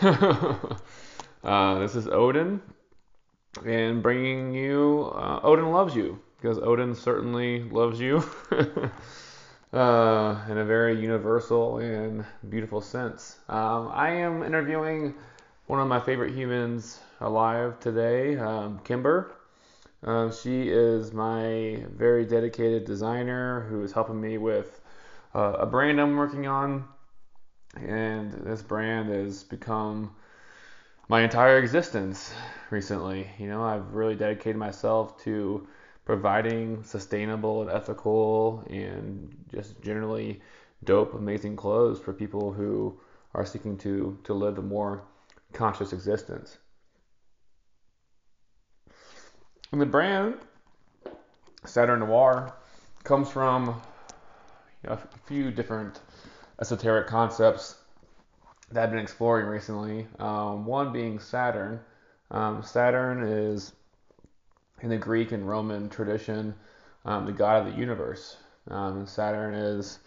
uh, this is Odin, and bringing you uh, Odin loves you because Odin certainly loves you uh, in a very universal and beautiful sense. Um, I am interviewing one of my favorite humans alive today, um, Khiember. Um, she is my very dedicated designer who is helping me with uh, a brand I'm working on and this brand has become my entire existence recently. You know, I've really dedicated myself to providing sustainable and ethical and just generally dope, amazing clothes for people who are seeking to to live a more conscious existence. And the brand Saturn Noir comes from a few different esoteric concepts that I've been exploring recently. Um, one being Saturn. Um, Saturn is in the Greek and Roman tradition um, the god of the universe. Um, Saturn is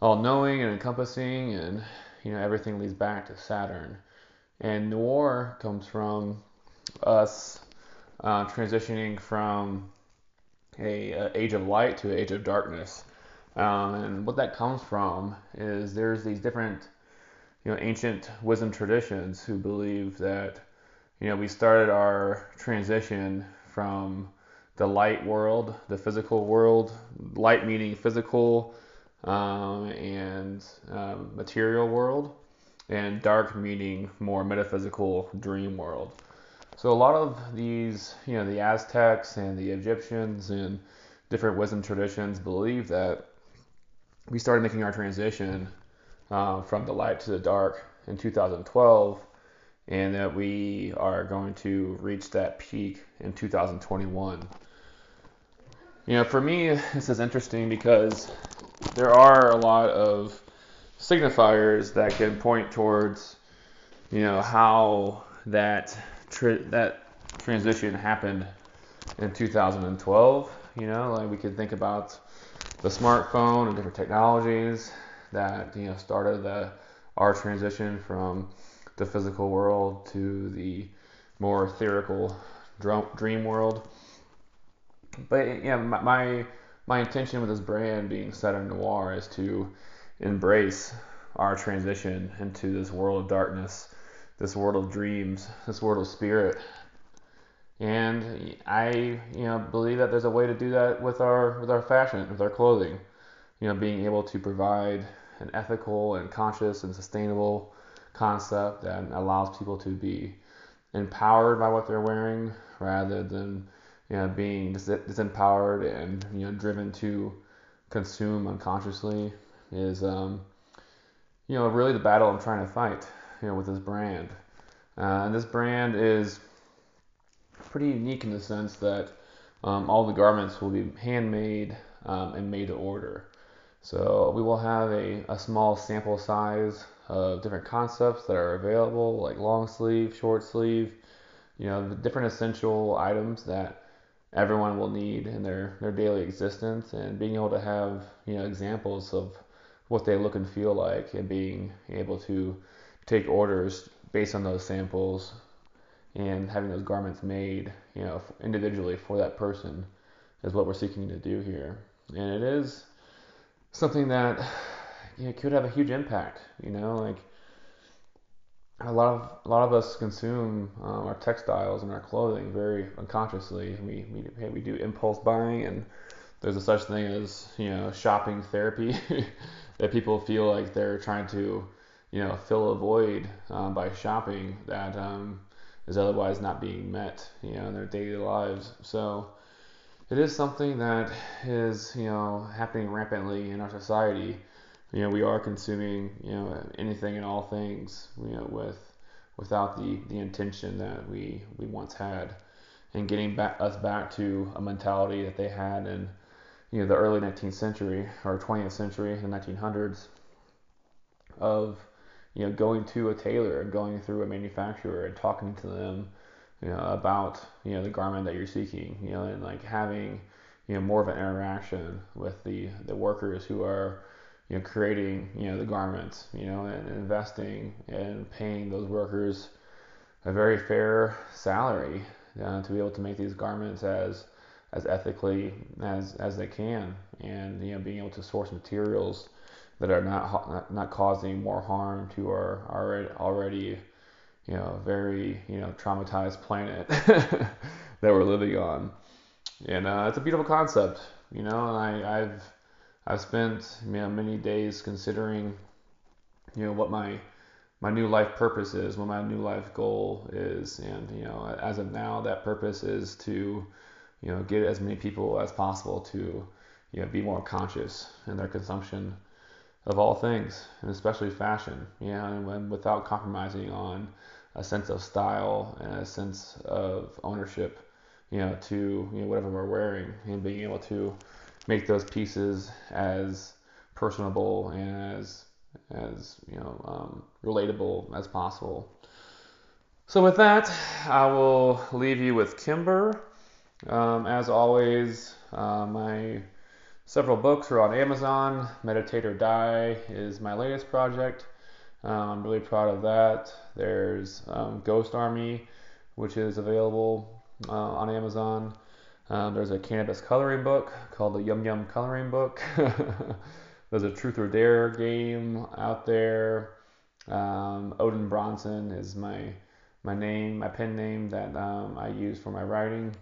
all-knowing and encompassing, and you know everything leads back to Saturn. And noir comes from us uh, transitioning from a, a, age of light to an age of darkness. Um, and what that comes from is there's these different, you know, ancient wisdom traditions who believe that, you know, we started our transition from the light world, the physical world, light meaning physical um, and um, material world, and dark meaning more metaphysical dream world. So a lot of these, you know, the Aztecs and the Egyptians and different wisdom traditions believe that we started making our transition uh, from the light to the dark in 2012, and that we are going to reach that peak in 2021. You know, for me, this is interesting because there are a lot of signifiers that can point towards, you know, how that tri- that transition happened in 2012. You know, like we could think about the smartphone and different technologies that you know started the our transition from the physical world to the more theoretical dream world. But yeah, my my intention with this brand being Saturn Noir is to embrace our transition into this world of darkness, this world of dreams, this world of spirit, and I, you know, believe that there's a way to do that with our with our fashion, with our clothing. You know, being able to provide an ethical and conscious and sustainable concept that allows people to be empowered by what they're wearing rather than you know being disempowered and you know driven to consume unconsciously is um, you know really the battle I'm trying to fight you know with this brand. Uh, and this brand is pretty unique in the sense that um, all the garments will be handmade um, and made to order. So we will have a, a small sample size of different concepts that are available, like long sleeve, short sleeve, you know, the different essential items that everyone will need in their, their daily existence and being able to have, you know, examples of what they look and feel like and being able to take orders based on those samples and having those garments made, you know, individually for that person is what we're seeking to do here. And it is something that you know, could have a huge impact. You know, like a lot of a lot of us consume um, our textiles and our clothing very unconsciously. We we we do impulse buying, and there's a such thing as you know shopping therapy that people feel like they're trying to you know fill a void um, by shopping that um, is otherwise not being met, you know, in their daily lives. So it is something that is, you know, happening rampantly in our society. You know, we are consuming, you know, anything and all things, you know, with without the, the intention that we, we once had and getting back us back to a mentality that they had in you know the early 19th century or 20th century the 1900s of you know, going to a tailor going through a manufacturer and talking to them, you know, about, you know, the garment that you're seeking, you know, and like having, you know, more of an interaction with the, the workers who are, you know, creating, you know, the garments, you know, and investing and paying those workers a very fair salary uh, to be able to make these garments as as ethically as as they can, and you know, being able to source materials that are not not causing more harm to our already already you know very you know traumatized planet that we're living on. And uh, it's a beautiful concept you know and I, I've I've spent you know, many days considering you know what my my new life purpose is what my new life goal is. And you know as of now that purpose is to you know get as many people as possible to you know be more conscious in their consumption of all things, and especially fashion. You know, and without compromising on a sense of style and a sense of ownership, you know, to you know whatever we're wearing, and being able to make those pieces as personable and as as you know um, relatable as possible. So with that, I will leave you with Khiember. Um, as always, uh, my Several books are on Amazon. Meditate or Die is my latest project. Um, I'm really proud of that. There's um, Ghost Army, which is available uh, on Amazon. Um, there's a cannabis coloring book called the Yum Yum Coloring Book. there's a Truth or Dare game out there. Um, Odin Bronson is my my name, my pen name that um, I use for my writing.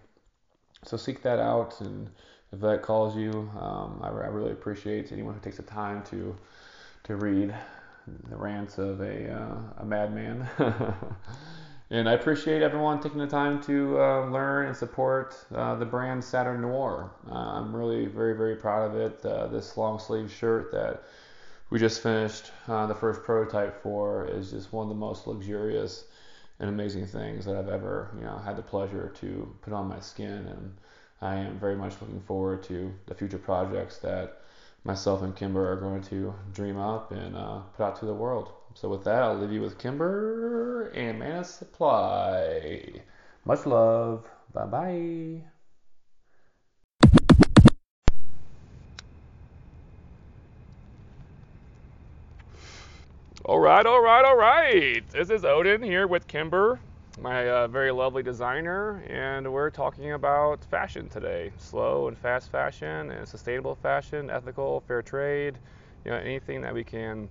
So seek that out and if that calls you, um, I, I, really appreciate anyone who takes the time to to read the rants of a uh, a madman. and I appreciate everyone taking the time to uh, learn and support uh, the brand Saturn Noir. Uh, I'm really very very proud of it. Uh, this long sleeve shirt that we just finished uh, the first prototype for is just one of the most luxurious and amazing things that I've ever you know had the pleasure to put on my skin and I am very much looking forward to the future projects that myself and Khiember are going to dream up and uh, put out to the world. So with that, I'll leave you with Khiember and Manus Supply. Much love. Bye bye. All right, all right, all right. This is Odin here with Khiember my uh, very lovely designer, and we're talking about fashion today slow and fast fashion, and sustainable fashion, ethical, fair trade, you know, anything that we can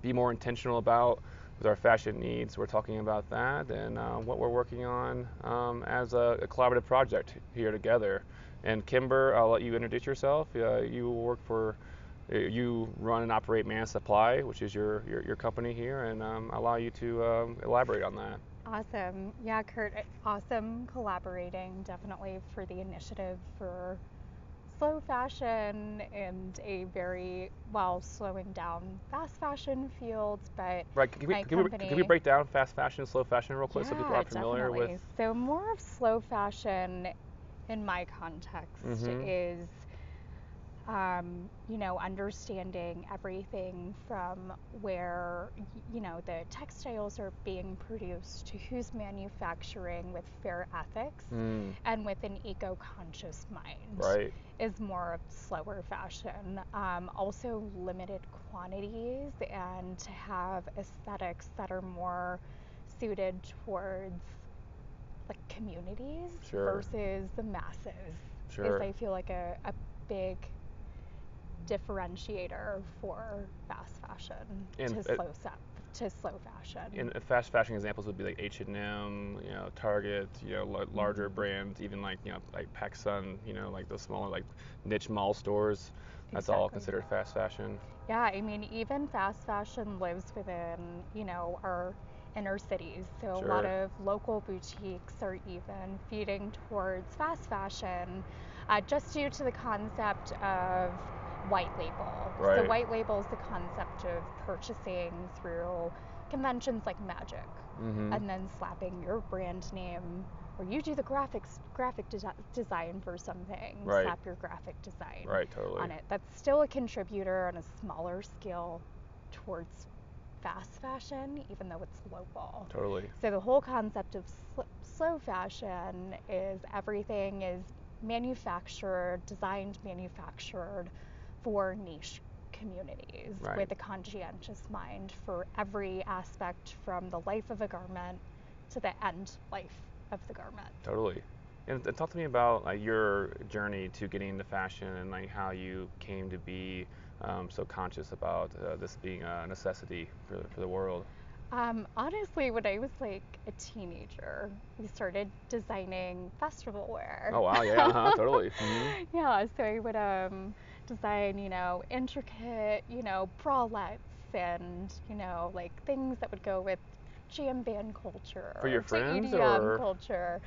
be more intentional about with our fashion needs. We're talking about that and uh, what we're working on um, as a, a, collaborative project here together. And Khiember, I'll let you introduce yourself. Uh, you work for uh, you run and operate Manus Supply, which is your, your, your company here, and um, allow you to um, elaborate on that. Awesome. Yeah, Kurt, awesome collaborating definitely for the initiative for slow fashion and a very well slowing down fast fashion fields but right can we, can, we, can we break down fast fashion and slow fashion real quick yeah, so people are familiar definitely. with so more of slow fashion in my context mm-hmm. is um, you know, understanding everything from where, you know, the textiles are being produced to who's manufacturing with fair ethics mm. and with an eco conscious mind right. is more of slower fashion. Um, also, limited quantities and to have aesthetics that are more suited towards like communities sure. versus the masses. Sure. Is I feel like a, a big differentiator for fast fashion and to slow step to slow fashion. And fast fashion examples would be like H and M, you know, Target, you know, l- larger mm-hmm. brands, even like you know, like PacSun, you know, like the smaller like niche mall stores. That's exactly. all considered fast fashion. Yeah, I mean, even fast fashion lives within, you know, our inner cities. So sure. a lot of local boutiques are even feeding towards fast fashion, uh, just due to the concept of white label. Right. So white label is the concept of purchasing through conventions like Magic, mm-hmm. and then slapping your brand name, or you do the graphics graphic de- design for something. Right. Slap your graphic design right, totally. on it. That's still a contributor on a smaller scale towards fast fashion, even though it's local. Totally. So the whole concept of sl- slow fashion is everything is manufactured, designed, manufactured for niche communities Right. with a conscientious mind for every aspect from the life of a garment to the end life of the garment. Totally. And, and talk to me about like your journey to getting into fashion and like how you came to be um, so conscious about uh, this being a necessity for, for the world. Um, honestly, when I was like a teenager, we started designing festival wear. Oh wow, yeah, uh-huh, totally. Mhm. Yeah, so I would um, design, you know, intricate, you know, bralettes and, you know, like things that would go with jam band culture. For your friends, EDM or- culture.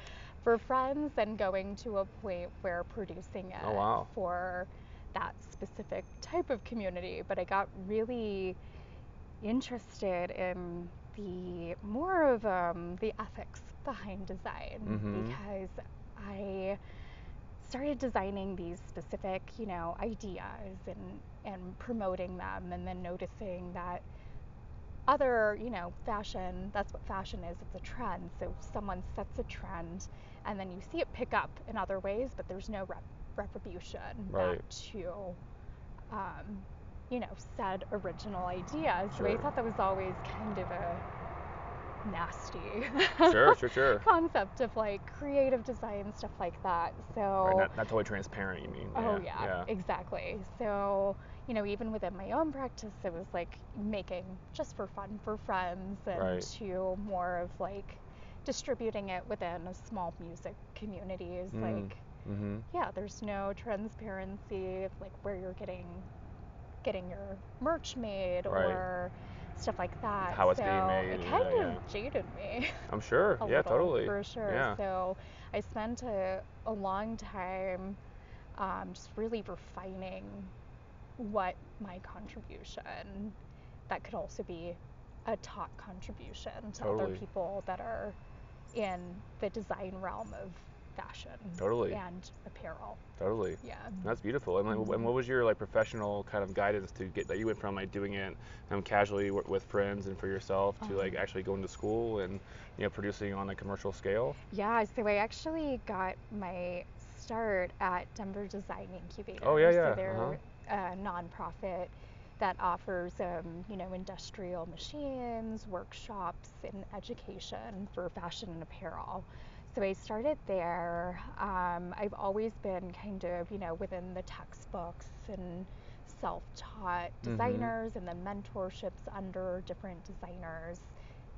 For friends and going to a point where producing it Oh, wow. for that specific type of community. But I got really interested in the more of um, the ethics behind design Mhm. because I started designing these specific, you know, ideas and and promoting them and then noticing that other, you know, fashion, that's what fashion is, it's a trend. So someone sets a trend and then you see it pick up in other ways, but there's no rep- retribution Right. back to um, you know, said original idea. So I thought that was always kind of a nasty Sure, sure, sure. concept of like creative design stuff like that. So Right, not, not totally transparent, you mean? Oh yeah, yeah, exactly. So, you know, even within my own practice, it was like making just for fun for friends and Right. to more of like distributing it within a small music community is Mm. like Mm-hmm. yeah, there's no transparency of like where you're getting getting your merch made Right. or stuff like that. How it's so being made, It yeah, kind of yeah. jaded me. I'm sure. yeah, little, totally. for sure. Yeah. So I spent a, a long time um, just really refining what my contribution that could also be a top contribution to other people that are in the design realm of fashion Totally. and apparel. Totally. Yeah. That's beautiful. And, like, Mhm. and what was your like professional kind of guidance to get that you went from like doing it um, casually w- with friends and for yourself to like Uh-huh. actually going to school and you know producing on a commercial scale? Yeah, so I actually got my start at Denver Design Incubator. Oh, yeah, yeah, So they're uh-huh. a nonprofit that offers, um, you know, industrial machines, workshops, and education for fashion and apparel. So I started there. Um, I've always been kind of, you know, within the textbooks and self-taught Mhm. designers and then mentorships under different designers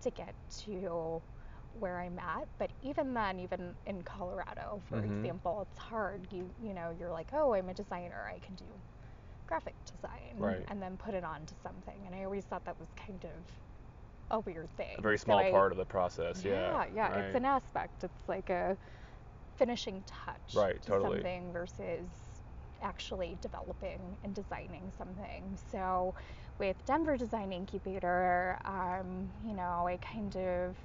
to get to where I'm at. But even then, even in Colorado, for Mhm. example, it's hard. You you know, you're like, oh, I'm a designer. I can do graphic design, Right. and then put it onto something. And I always thought that was kind of a weird thing. A very So small I- part of the process. Yeah. yeah, yeah, Right. it's an aspect. It's like a finishing touch Right, to totally. something versus actually developing and designing something. So with Denver Design Incubator, um, you know, I kind of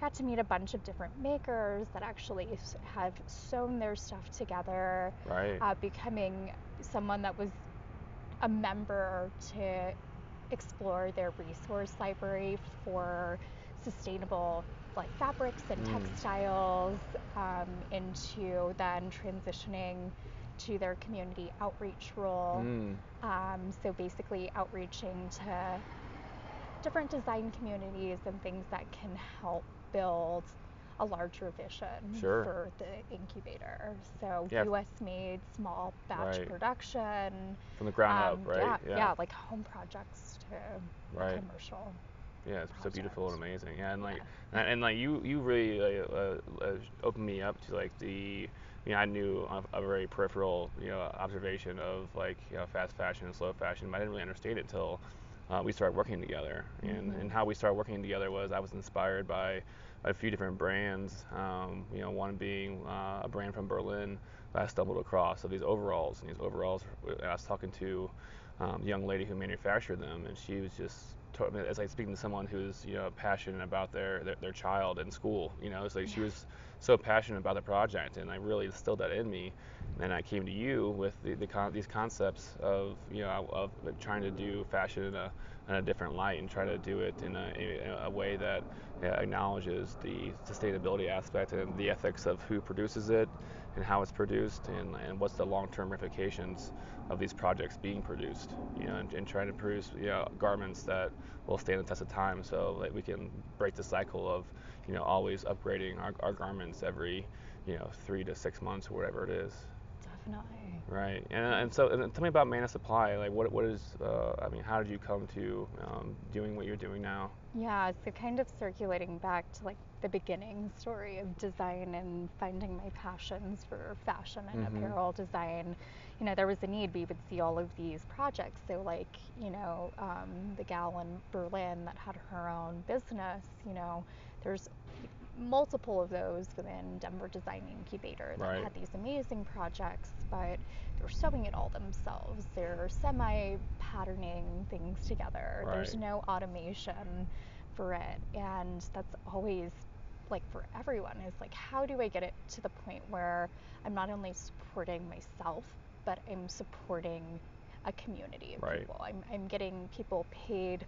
got to meet a bunch of different makers that actually have sewn their stuff together, Right. uh, becoming someone that was a member to explore their resource library for sustainable like fabrics and Mm. textiles um, into then transitioning to their community outreach role Mm. um, so basically outreaching to different design communities and things that can help build a larger vision Sure. for the incubator. So Yeah. US made small batch Right. production. From the ground um, up, right? Yeah, yeah, like home projects Right. commercial. Yeah, it's so beautiful and amazing. Yeah, and like, Yeah. and, and like you, you really like, uh, uh, opened me up to like the, you know, I knew a, a very peripheral, you know, observation of like, you know, fast fashion and slow fashion, but I didn't really understand it until uh, we started working together. And, Mhm. and how we started working together was I was inspired by a few different brands. Um, you know, one being uh, a brand from Berlin that I stumbled across of these overalls, and these overalls. I was talking to um, young lady who manufactured them, and she was just as like speaking to someone who's you know passionate about their, their their child in school. You know, it's like she was so passionate about the project, and I really instilled that in me. And I came to you with the, the con- these concepts of you know of trying to do fashion in a, in a different light and try to do it in a, a way that yeah, acknowledges the sustainability aspect and the ethics of who produces it and how it's produced and, and what's the long-term ramifications of these projects being produced you know and, and trying to produce you know garments that will stand the test of time so that we can break the cycle of you know always upgrading our, our garments every you know three to six months or whatever it is Definitely. Right, and, and so and tell me about Manus Supply. Like, what what is? Uh, I mean, how did you come to um, doing what you're doing now? Yeah, so kind of circulating back to like the beginning story of design and finding my passions for fashion and mm-hmm. apparel design. You know, there was a need. We would see all of these projects. So, like, you know, um, the gal in Berlin that had her own business. You know, there's multiple of those within Denver Design Incubator that right. had these amazing projects, but they're sewing it all themselves. They're semi patterning things together. Right. There's no automation for it. And that's always like for everyone is like how do I get it to the point where I'm not only supporting myself, but I'm supporting a community of right. people. I'm I'm getting people paid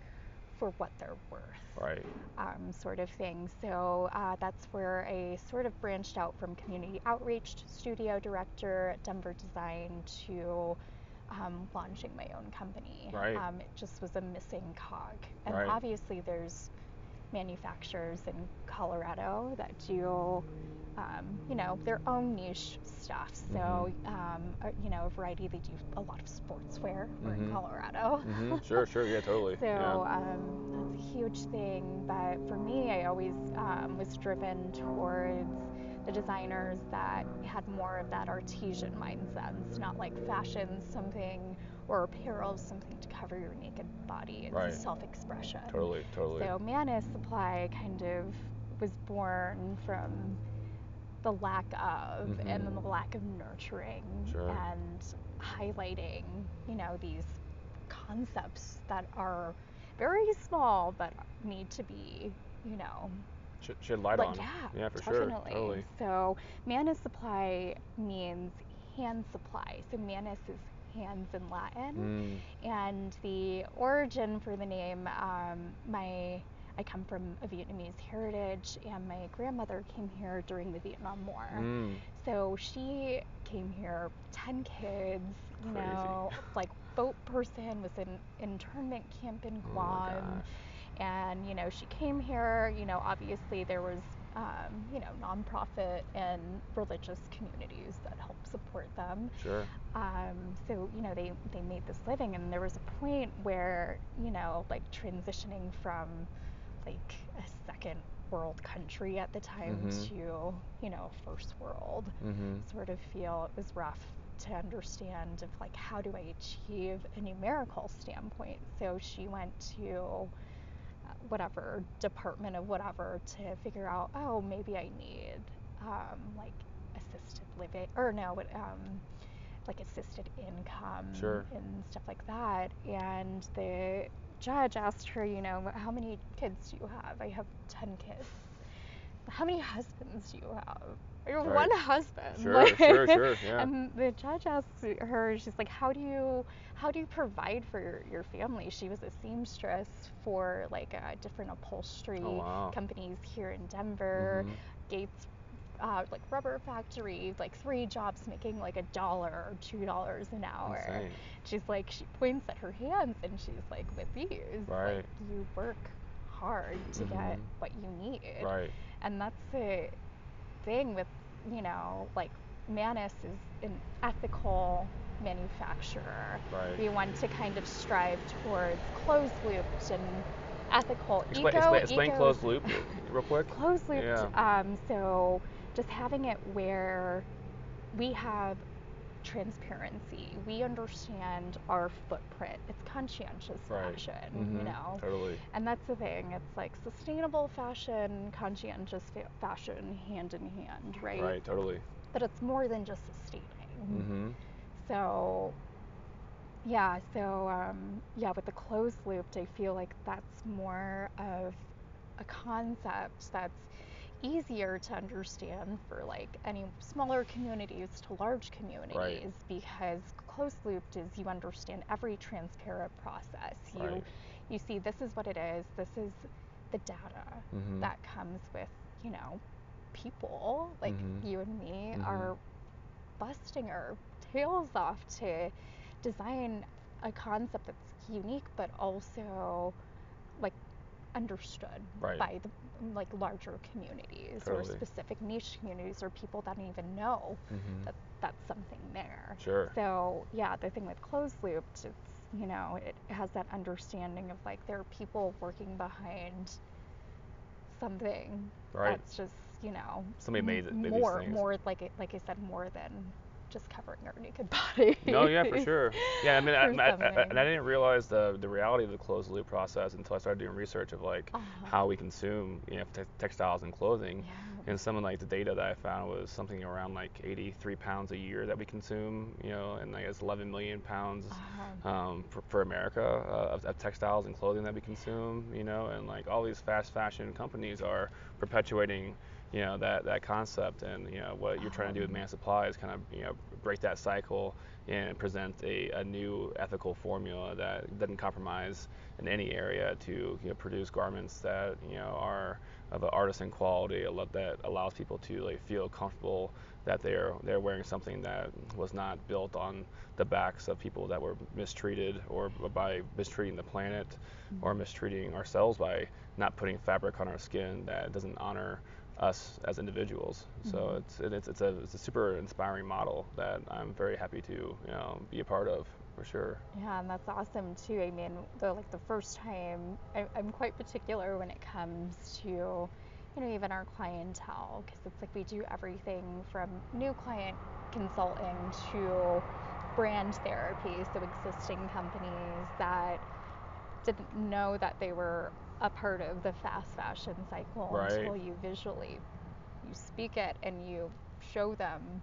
for what they're worth. Right. Um, sort of thing. So uh, that's where I sort of branched out from community outreach to studio director at Denver Design to um, launching my own company. Right. Um, it just was a missing cog. And right. obviously, there's manufacturers in Colorado that do, um, you know, their own niche stuff. So, mm-hmm. um, uh, you know, a variety. They do a lot of sportswear. We're mm-hmm. in Colorado. mm-hmm. Sure, sure, yeah, totally. so yeah. Um, that's a huge thing. But for me, I always um, was driven towards the designers that had more of that artesian mindset. It's not like fashion something or apparel something to cover your naked body. It's right. self-expression. Totally, totally. So Manus Supply kind of was born from the lack of mm-hmm. and then the lack of nurturing sure. and highlighting, you know, these concepts that are very small but need to be, you know, shed light like, on. Yeah, yeah, for definitely. sure. Totally. So Manus Supply means hand supply. So manus is hands in Latin. Mm. And the origin for the name, um, my I come from a Vietnamese heritage, and my grandmother came here during the Vietnam War. Mm. So she came here, 10 kids, you Crazy. know, like boat person, was in internment camp in Oh Guam. and, you know, she came here, you know, obviously there was um, you know, nonprofit and religious communities that help support them. Sure. Um, so you know, they they made this living, and there was a point where you know, like transitioning from like a second world country at the time mm-hmm. to you know first world mm-hmm. sort of feel it was rough to understand of like how do I achieve a numerical standpoint. So she went to whatever department of whatever to figure out oh maybe I need um, like assisted living or no um, like assisted income sure. and stuff like that. And the judge asked her you know how many kids do you have? I have 10 kids. How many husbands do you have you have right. one husband sure like, sure sure yeah and the judge asks her she's like how do you how do you provide for your, your family? She was a seamstress for like uh, different upholstery oh, wow. companies here in Denver. Mm-hmm. Gates, uh, like rubber factory, like three jobs making like a dollar or two dollars an hour. Insane. She's like, she points at her hands and she's like, with these, right. like you work hard to mm-hmm. get what you need. Right. And that's the thing with, you know, like Manus is an ethical manufacturer. Right. We want to kind of strive towards closed looped and ethical. Explain, eco, explain, explain eco, closed loop real quick. closed looped. Yeah. Um, so just having it where we have transparency. We understand our footprint. It's conscientious right. fashion, mm-hmm. you know. Totally. And that's the thing. It's like sustainable fashion, conscientious fa- fashion, hand in hand, right? Right. Totally. But it's more than just sustaining. Mm-hmm. So, yeah, so um, yeah, with the closed loop, I feel like that's more of a concept that's, easier to understand for like any smaller communities to large communities because closed looped is you understand every transparent process. You Right. you see this is what it is. This is the data Mhm. that comes with, you know, people like Mhm. you and me Mhm. are busting our tails off to design a concept that's unique but also like understood Right. by the like larger communities Totally. or specific niche communities or people that don't even know Mhm. that that's something there. Sure. So yeah, the thing with closed looped, it's you know, it has that understanding of like there are people working behind something Right. that's just you know Somebody made it- made more more like it, like I said more than just covering our naked body. No, yeah, for sure. Yeah, I mean, I, I, I, and I didn't realize the the reality of the closed loop process until I started doing research of like Uh-huh. how we consume, you know, te- textiles and clothing. Yeah. And some of like the data that I found was something around like 83 pounds a year that we consume, you know, and I guess 11 million pounds Uh-huh. um, for, for America uh, of, of textiles and clothing that we consume, you know, and like all these fast fashion companies are perpetuating, you know, that, that concept. And, you know, what you're trying to do with Um. Manus Supply is kind of, you know, break that cycle and present a, a new ethical formula that doesn't compromise in any area to, you know, produce garments that, you know, are of an artisan quality, that allows people to like feel comfortable that they're they're wearing something that was not built on the backs of people that were mistreated or by mistreating the planet or mistreating ourselves by not putting fabric on our skin that doesn't honor us as individuals. So Mhm. it's it, it's it's a it's a super inspiring model that I'm very happy to you know be a part of for sure. Yeah, and that's awesome too. I mean, the like the first time, I, I'm quite particular when it comes to, you know, even our clientele, because it's like we do everything from new client consulting to brand therapy. So existing companies that didn't know that they were a part of the fast fashion cycle Right. until you visually you speak it and you show them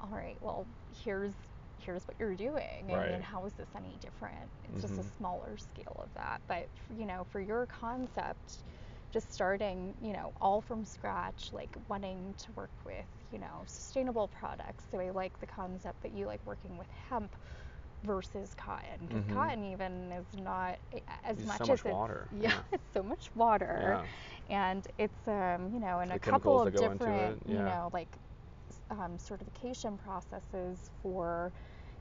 all right well here's here's what you're doing Right. mean how is this any different it's just Mhm. a smaller scale of that but you know for your concept just starting you know all from scratch like wanting to work with you know sustainable products so i like the concept that you like working with hemp versus cotton because Mhm. cotton even is not as Uses so much much as it's water, yeah, yeah. it's so much water yeah. and it's um you know in The a couple of that go into different it, you know like um, certification processes for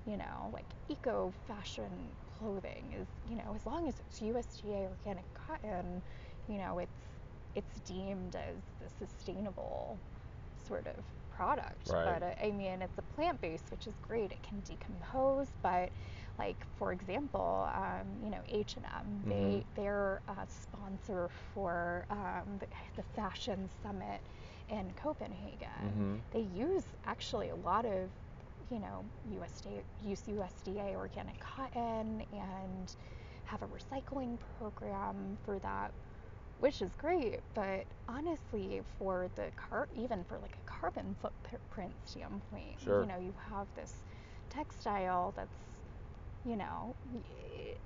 you know like eco fashion clothing is you know as long as it's USDA organic cotton you know it's it's deemed as the sustainable sort of product Right. but uh, I mean it's a plant based which is great it can decompose but like for example um, you know H&M they Mhm. they're a sponsor for um, the, the fashion summit in Copenhagen Mhm. they use actually a lot of you know USDA use USDA organic cotton and have a recycling program for that which is great but honestly for the car even for like a carbon footprint standpoint Sure. you know you have this textile that's you know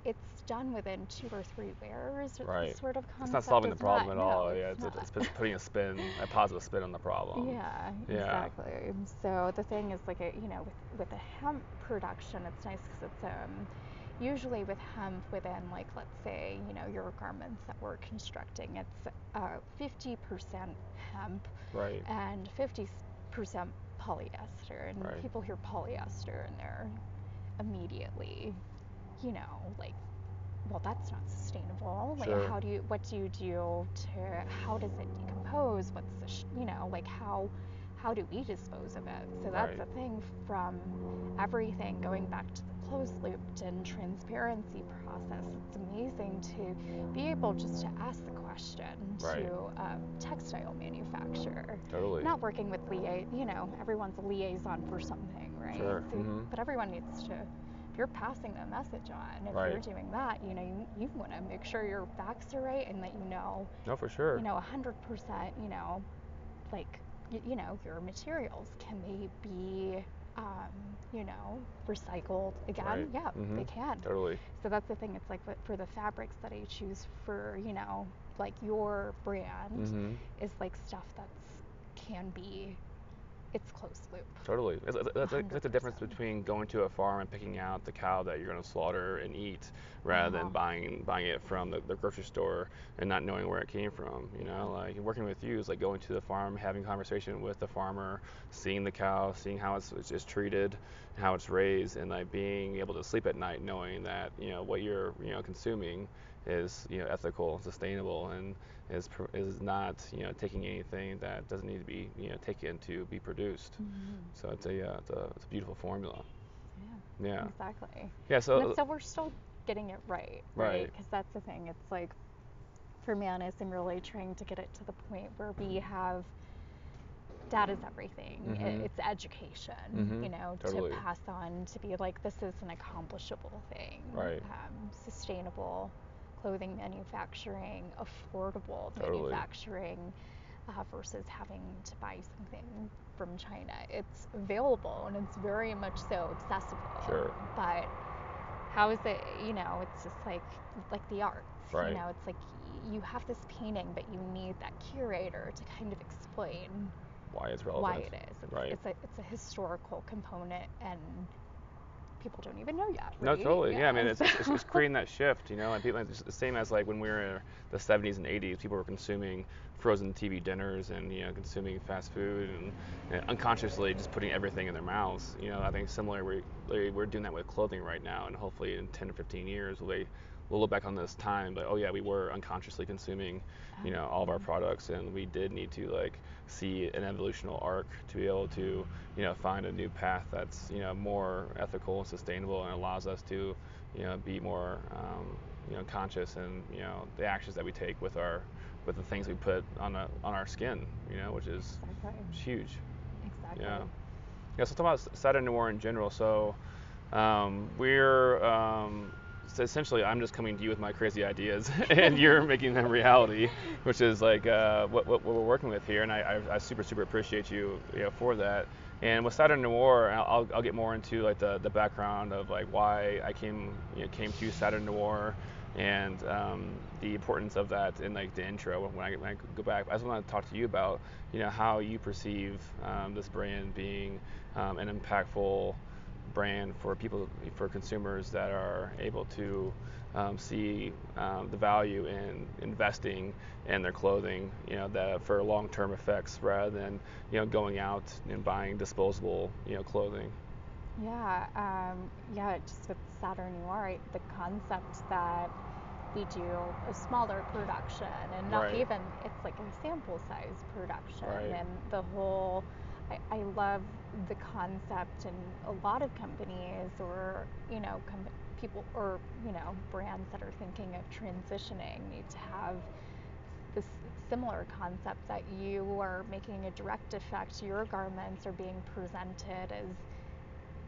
it's done within two or three wears Right. sort of It's not solving the problem not- at all. no, yeah, it's it's, it's putting a spin, a positive spin on the problem. Yeah, Yeah. exactly. So the thing is, like, a, you know, with with a hemp production, it's nice because it's um, usually with hemp within, like, let's say, you know, your garments that we're constructing, it's uh, 50% hemp Right. and 50% polyester. And Right. people hear polyester and they're immediately, you know, like, well, that's not sustainable. Like, Sure. how do you, what do you do to, how does it decompose? What's the, sh- you know, like, how, how do we dispose of it? So that's Right. the thing from everything going back to the closed looped and transparency process. It's amazing to be able just to ask the question Right. to a textile manufacturer Totally. not working with lia you know everyone's a liaison for something right Sure, so, mhm. but everyone needs to if you're passing the message on if Right. you're doing that you know you, you want to make sure your facts are right and that you know No, for sure. you know 100% you know like you know your materials can they be um, you know recycled again Right. yeah they Mhm. can Totally. so that's the thing it's like for the fabrics that i choose for you know like your brand Mhm. is like stuff that's can be it's closed loop. Totally. It's like the difference between going to a farm and picking out the cow that you're going to slaughter and eat, rather Uh-huh. than buying buying it from the, the grocery store and not knowing where it came from. You know, like working with you is like going to the farm, having conversation with the farmer, seeing the cow, seeing how it's, it's just treated, how it's raised, and like being able to sleep at night knowing that you know what you're you know consuming is you know ethical, sustainable, and is is not you know taking anything that doesn't need to be you know taken to be produced. So it's a, uh, it's a it's a beautiful formula. Yeah. Yeah. Exactly. Yeah. So so we're still getting it right, Right. right? Because that's the thing. It's like, for me, I'm really trying to get it to the point where we have data's everything. I- Mhm. It's education, Mhm. you know, Totally. to pass on to be like, this is an accomplishable thing. Right. Um, sustainable clothing manufacturing, affordable Totally. manufacturing. Uh, versus having to buy something from China. It's available and it's very much so accessible Sure. but how is it you know it's just like like the arts Right. you know it's like you have this painting but you need that curator to kind of explain why it's relevant. why it is it's, Right. it's a it's a historical component and people don't even know yet No, totally. Yeah, I mean, it's, it's, it's creating that shift, you know, and people, it's the same as like when we were in the 70s and 80s, people were consuming frozen TV dinners and, you know, consuming fast food and, and unconsciously just putting everything in their mouths. You know, I think similar, we, like, we're doing that with clothing right now, and hopefully in 10 or 15 years, we'll, be, we'll look back on this time, but oh yeah, we were unconsciously consuming, you know, all of our products, and we did need to like see an evolutional arc to be able to, you know, find a new path that's, you know, more ethical and sustainable and allows us to, you know, be more, um, you know, conscious and, you know, the actions that we take with our, with the things we put on a, on our skin, you know, which is exactly huge. exactly Yeah. Yeah. So talk about Saturn Noir in general. So um, we're um, so essentially I'm just coming to you with my crazy ideas, and you're making them reality, which is like uh, what, what, what we're working with here. And I, I, I super super appreciate you, you know, for that. And with Saturn Noir, I'll, I'll, get more into like the, the background of like why I came you know, came to Saturn Noir and um, the importance of that in like the intro when I, when I go back. I just want to talk to you about you know how you perceive um, this brand being um, an impactful brand for people for consumers that are able to um, see um, the value in investing in their clothing you know that for long-term effects rather than you know going out and buying disposable you know clothing Yeah, um, yeah, just with Saturn Noir, right, the concept that we do a smaller production and not Right. even, it's like a sample size production. Right. And the whole, I, I love the concept, and a lot of companies or, you know, com- people or, you know, brands that are thinking of transitioning need to have this similar concept that you are making a direct effect. Your garments are being presented as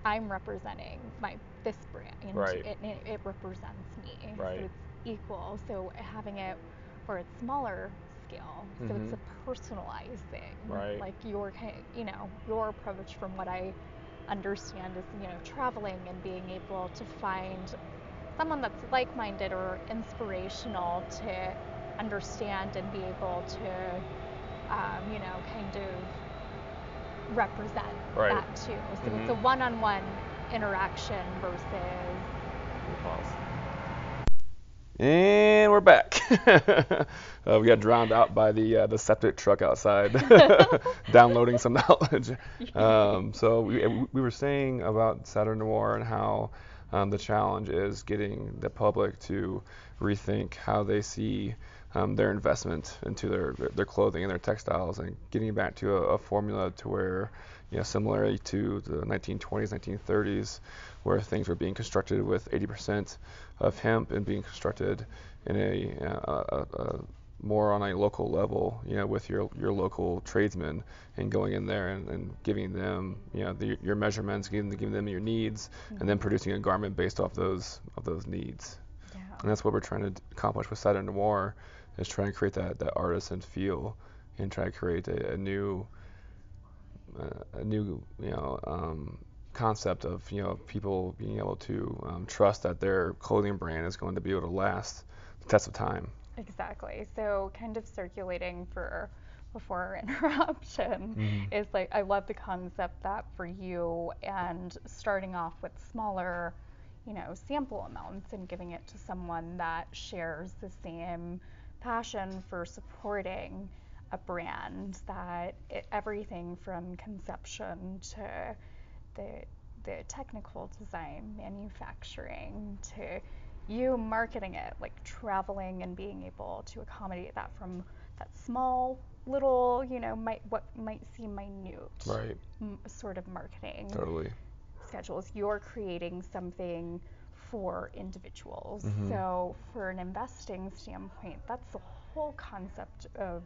I'm representing my this brand, and Right. it, it, it represents me. Right. So it's equal. So having it where it's smaller scale, so it's Mhm. a personalized thing. Right. Like your you know your approach from what I understand is you know traveling and being able to find someone that's like-minded or inspirational to understand and be able to um, you know kind of represent Right. that too. So it's a Mhm. one-on-one interaction versus And we're back. uh, we got drowned out by the uh, the septic truck outside, downloading some knowledge. Um, so we, we were saying about Saturn Noir and how um, the challenge is getting the public to rethink how they see um, their investment into their their clothing and their textiles, and getting back to a, a formula to where, you know, similarly to the 1920s, 1930s, where things were being constructed with 80% of hemp and being constructed in a, uh, a, a more on a local level, you know, with your your local tradesmen and going in there and, and giving them, you know, the, your measurements, giving, giving them your needs, and then producing a garment based off those of those needs. yeah. And that's what we're trying to accomplish with Saturn Noir, is try and create that, that artisan feel and try to create a, a new uh, a new you know um, concept of you know people being able to um, trust that their clothing brand is going to be able to last the test of time. Exactly. So kind of circulating for before interruption Mhm. is like I love the concept that for you and starting off with smaller, you know, sample amounts and giving it to someone that shares the same passion for supporting a brand that it, everything from conception to the the technical design, manufacturing to you marketing it, like traveling and being able to accommodate that from that small little, you know, might what might seem minute Right. m- sort of marketing Totally. schedules. You're creating something for individuals. Mhm. So, for an investing standpoint, that's the whole concept of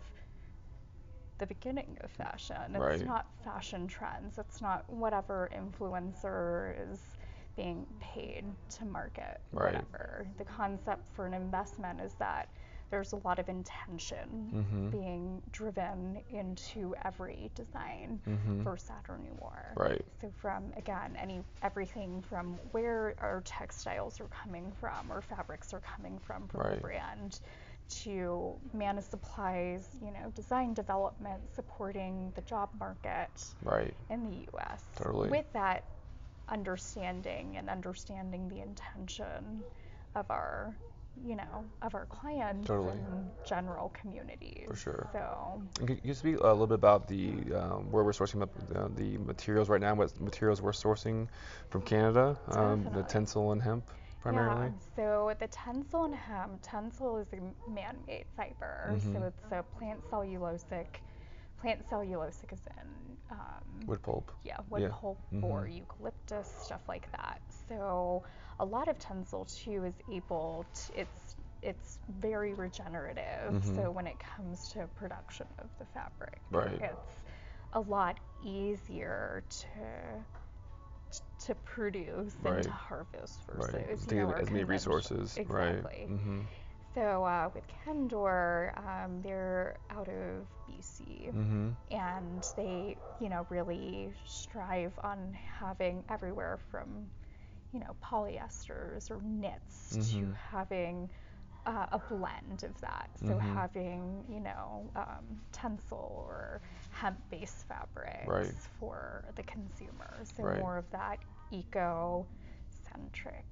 the beginning of fashion. It's Right. not fashion trends. It's not whatever influencer is being paid to market Right. whatever. The concept for an investment is that there's a lot of intention Mhm. being driven into every design Mhm. for Saturn Noir. Right. So from again, any everything from where our textiles are coming from or fabrics are coming from from Right. the brand to Manus Supply's, you know, design development supporting the job market Right. in the US. Totally. With that understanding and understanding the intention of our you know, of our clients Totally. and general communities. For sure. So Can you speak a little bit about the um, where we're sourcing uh, the materials right now? What materials we're sourcing from Canada? Um, the tencel and hemp primarily. Yeah, so the Tencel and hemp, Tencel is a man-made fiber, Mhm. so it's a plant cellulosic. Plant cellulosic is in um, Wood pulp. yeah, wood yeah. pulp or Mhm. eucalyptus, stuff like that. So a lot of Tencel too is able to, it's it's very regenerative. Mhm. So when it comes to production of the fabric, Right. it's a lot easier to to produce and to harvest versus Right. you know, as many resources. Exactly. Right. hmm So uh, with Kendor, um, they're out of BC hmm and they you know really strive on having everywhere from you know polyesters or knits to Mhm. having uh, a blend of that so Mhm. having you know um, tencel or hemp based fabrics Right. for the consumer so Right. more of that eco centric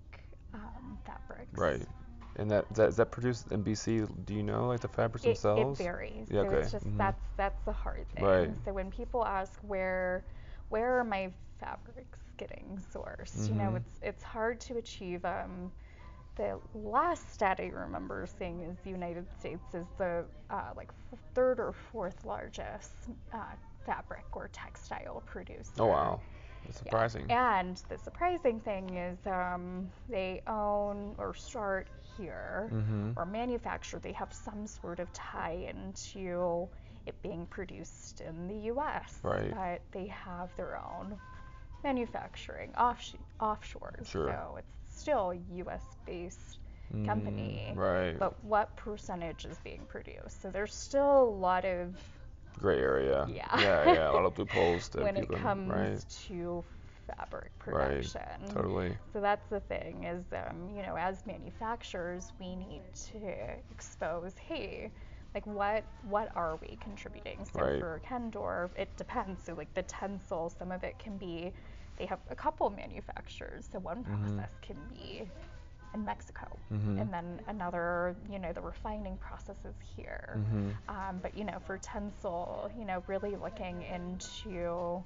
um, fabrics Right. And that, that is that produced in BC? Do you know like the fabrics it, it themselves? varies. Yeah, so it's just Mhm. that's that's the hard thing. Right. So when people ask where where are my fabrics getting sourced, you know, Mhm. it's it's hard to achieve. Um, the last stat I remember seeing is the United States is the uh, like third or fourth largest uh, fabric or textile producer. Oh wow. That's Yeah. surprising. And the surprising thing is um, they own or start here Mhm. or manufacture. They have some sort of tie into it being produced in the U.S. Right. But they have their own manufacturing off offshore. Sure. So it's still a U.S. based company. Mm, right. But what percentage is being produced? So there's still a lot of Gray area. Yeah. Yeah, yeah. A lot of loopholes that when it comes right. to fabric production. Right. Totally. So that's the thing is, um, you know, as manufacturers, we need to expose, hey, like what what are we contributing? So Right. for Kendor, it depends. So like the Tencel, some of it can be, they have a couple manufacturers. So one Mhm. process can be in Mexico, Mhm. and then another, you know, the refining process is here. Mhm. Um, but you know, for Tencel, you know, really looking into,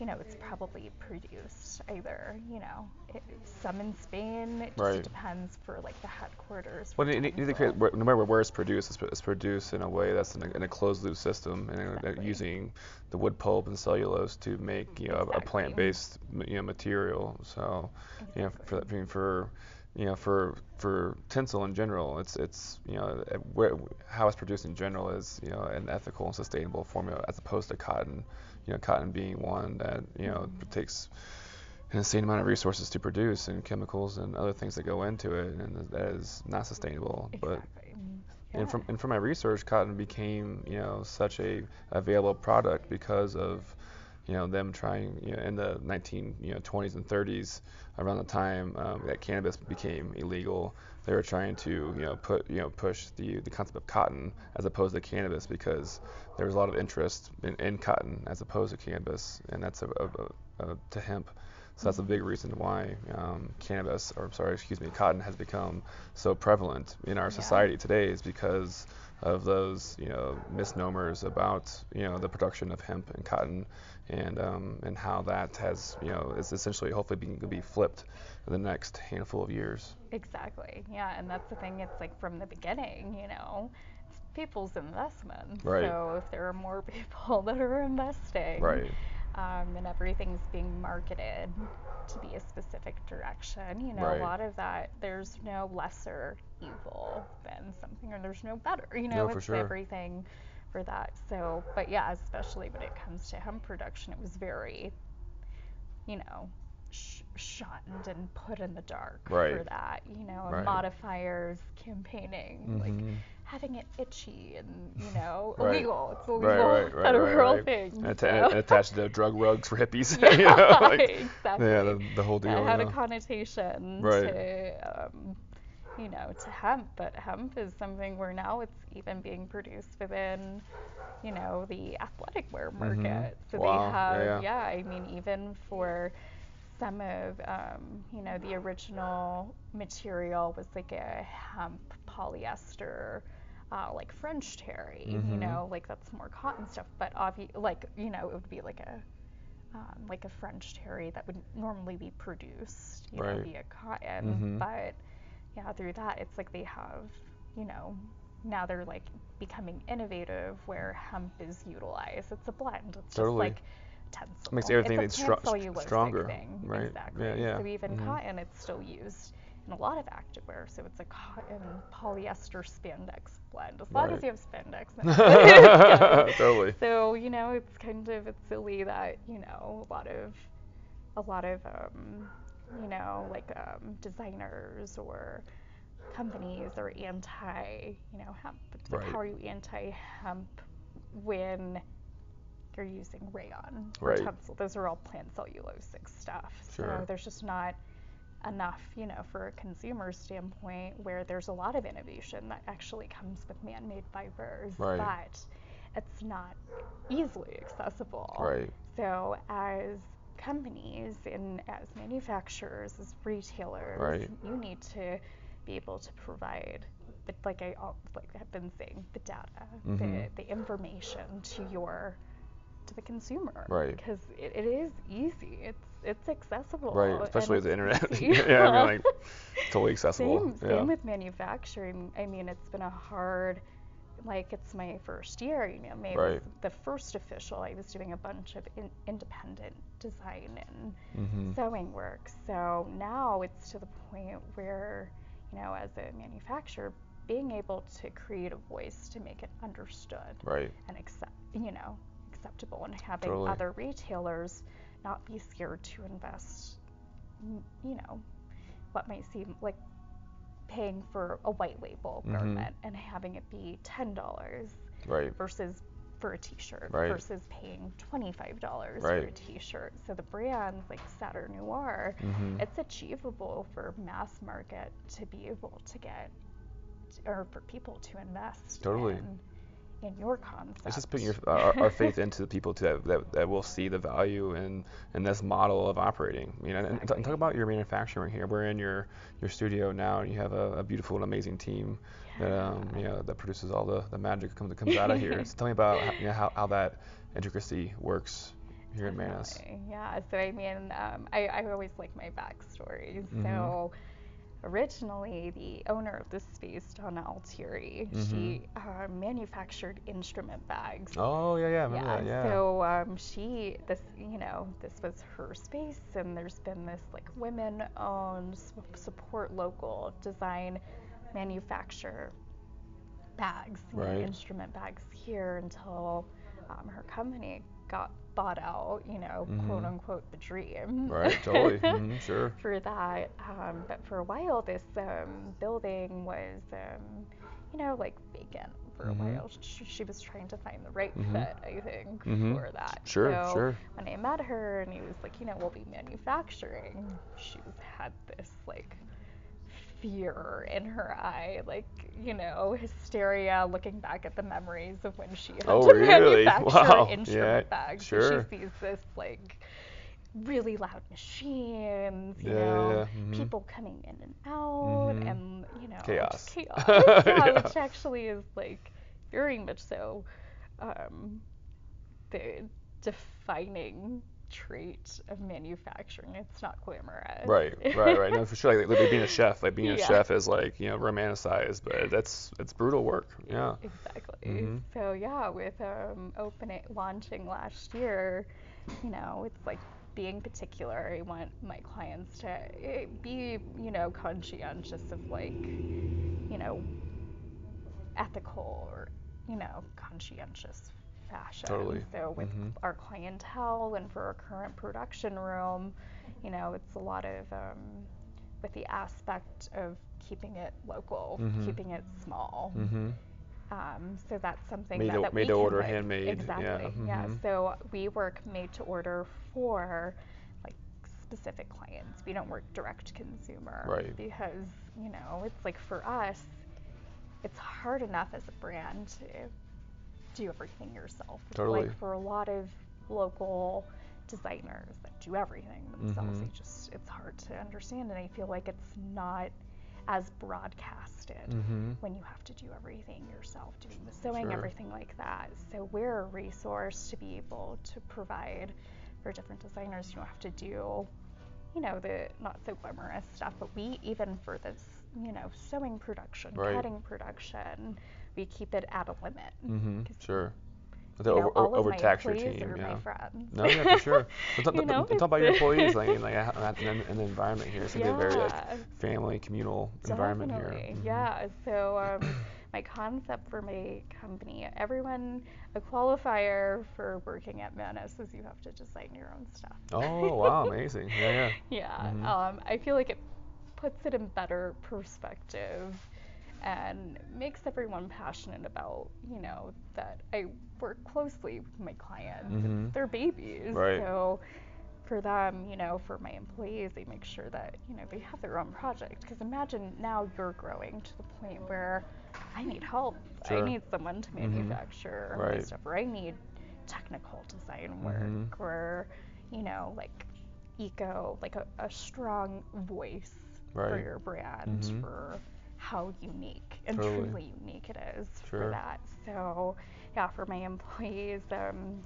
you know, it's probably produced either, you know, it, some in Spain. It just Right. depends for like the headquarters. Well, for you need to Tencel. create, where- no matter where it's produced, it's, it's produced in a way that's in a, in a closed loop system, and uh, Exactly. using the wood pulp and cellulose to make you know a- a plant-based you know material. So, you know, for Exactly. I mean, for you know for for Tencel in general, it's it's you know where, how it's produced in general is you know an ethical and sustainable formula as opposed to cotton. You know, cotton being one that you know Mhm. takes an insane amount of resources to produce and chemicals and other things that go into it, and that is not sustainable. But Exactly. and from and from my research, cotton became you know such a available product because of you know them trying you know in the 19 you know 20s and 30s around the time um, that cannabis became illegal they were trying to you know put you know push the the concept of cotton as opposed to cannabis because there was a lot of interest in, in cotton as opposed to cannabis and that's a, a, a, to hemp so that's a big reason why um, cannabis, or sorry, excuse me, cotton has become so prevalent in our society yeah. today is because of those you know misnomers about you know the production of hemp and cotton and um, and how that has you know is essentially hopefully going to be flipped in the next handful of years. Exactly. Yeah, and that's the thing. It's like from the beginning, you know, it's people's investment. Right. So if there are more people that are investing, right um, and everything's being marketed to be a specific direction. You know, right. a lot of that, there's no lesser evil than something, or there's no better. You know, no, it's sure. everything for that. So, but yeah, especially when it comes to hemp production, it was very, you know, sh- shunned and put in the dark right. for that. You know, right. modifiers, campaigning, mm-hmm. like having it itchy and you know right. illegal. It's illegal right, right, federal thing. And, so. attached to drug rugs for hippies. yeah, you know, like, exactly. Yeah, the, the whole deal. It had you a connotation Right. to um, you know to hemp, but hemp is something where now it's even being produced within you know the athletic wear market. So Mm-hmm. Wow. they have Yeah, I mean even for some of um, you know the original material was like a hemp polyester uh, like French terry, you Mhm. know, like that's more cotton stuff. But obvi- like you know, it would be like a um, like a French terry that would normally be produced, you know, Right. via cotton. Mhm. But yeah, through that, it's like they have, you know, now they're like becoming innovative where hemp is utilized. It's a blend. It's Totally. just like tencel. Makes everything it's a stro- stronger, thing. right? Exactly. Yeah, yeah. So even Mhm. cotton, it's still used in a lot of activewear. So it's a cotton polyester spandex blend. As long Right. as you have spandex, totally. So you know, it's kind of it's silly that you know a lot of a lot of um, you know like um, designers or companies are anti you know hemp. Like Right. how are you anti hemp when you're using rayon or Right. tencel? Those are all plant cellulosic stuff. Sure. So there's just not enough, you know, for a consumer standpoint where there's a lot of innovation that actually comes with man-made fibers, Right. but it's not easily accessible. Right. So as companies and as manufacturers, as retailers, Right. you need to be able to provide the, like I like I've been saying, the data, the, Mhm. the information to your to the consumer. Right. Because it, it is easy. It's it's accessible. Right, especially with the internet. yeah, I mean, like, totally accessible. Same, yeah. same with manufacturing. I mean, it's been a hard, like, it's my first year. You know, maybe Right. the first official. I was doing a bunch of in, independent design and Mhm. sewing work. So now it's to the point where, you know, as a manufacturer, being able to create a voice to make it understood Right. and accept, you know, acceptable, and having Totally. other retailers not be scared to invest, you know, what might seem like paying for a white label Mhm. garment and having it be ten dollars Right. versus for a t-shirt Right. versus paying $25 Right. for a t-shirt. So the brands like Saturn Noir, Mhm. it's achievable for mass market to be able to get or for people to invest Totally. in, in your concept. It's just putting your, our, our faith into the people to, that, that will see the value in, in this model of operating. You know, and, and talk- about your manufacturing here. We're in your, your studio now, and you have a, a beautiful and amazing team that um, you know that produces all the, the magic that comes that comes out of here. So tell me about how, you know, how, how that intricacy works here in Manus. Yeah, so I mean, um, I, I always like my backstories. Mhm. So originally, the owner of this space, Donna Altieri, she uh, manufactured instrument bags. Mm-hmm. Oh yeah, yeah, remember that. Yeah. So um, she, this, you know, this was her space, and there's been this like women-owned, support local, design, manufacture bags, Right. instrument bags here until um, her company got bought out. You know, Mhm. quote unquote, the dream. Right, totally. Mhm, sure. For that, um, but for a while, this um, building was, um, you know, like vacant for Mhm. a while. She, she was trying to find the right Mhm. fit, I think, Mhm. for that. Sure, so sure. when I met her and he was like, you know, we'll be manufacturing, she had this like fear in her eye, like, you know, hysteria looking back at the memories of when she had Oh, to really? manufacture Wow. instrument Yeah, bags. sure. She sees this like really loud machines, you Yeah, know, yeah, mhm. people coming in and out Mhm. and you know Chaos. chaos. yeah, Yeah. which actually is like very much so um, the defining trait of manufacturing. It's not glamorous. Right, right, right. No, for sure. Like, like being a chef, like being a Yeah. chef is like you know romanticized, but that's it's brutal work. Yeah. Exactly. Mhm. So yeah, with um, opening launching last year, you know, it's like being particular. I want my clients to eh, be, you know, conscientious of like, you know, ethical or, you know, conscientious fashion. Totally. So with Mhm. our clientele and for our current production room, you know, it's a lot of um, with the aspect of keeping it local, Mhm. keeping it small. Mm-hmm. Um, so that's something Made that, that made to order, like- handmade, Exactly. Yeah. mhm. So we work made to order for like specific clients. We don't work direct consumer. Right. Because you know it's like for us, it's hard enough as a brand to do everything yourself. Totally. Like for a lot of local designers that do everything themselves, Mhm. they just it's hard to understand, and I feel like it's not as broadcasted Mm-hmm. when you have to do everything yourself, doing the sewing, Sure. everything like that. So we're a resource to be able to provide for different designers. You don't have to do, you know, the not so glamorous stuff, but we even for this, you know, sewing production, Right. cutting production, we keep it at a limit. Mm-hmm. Sure. you know, over, overtax your team. yeah. No, yeah, for sure. But talk, You know, but talk about your employees, like, like in, in the environment here. It's be a very like family, communal environment here. Definitely, Mhm. yeah. So um, my concept for my company, everyone, a qualifier for working at Manus is you have to design your own stuff. Oh wow, amazing. Yeah, yeah. yeah. Mhm. Um, I feel like it puts it in better perspective and makes everyone passionate about, you know, that I work closely with my clients. Mhm. It's their babies. Right. So for them, you know, for my employees, they make sure that, you know, they have their own project. Because imagine now you're growing to the point where I need help. Sure. I need someone to manufacture my Right. stuff, or I need technical design work, Mhm. or, you know, like eco, like a, a strong voice for your brand, Mhm. for how unique and Totally. truly unique it is Sure. for that. So, yeah, for my employees, um,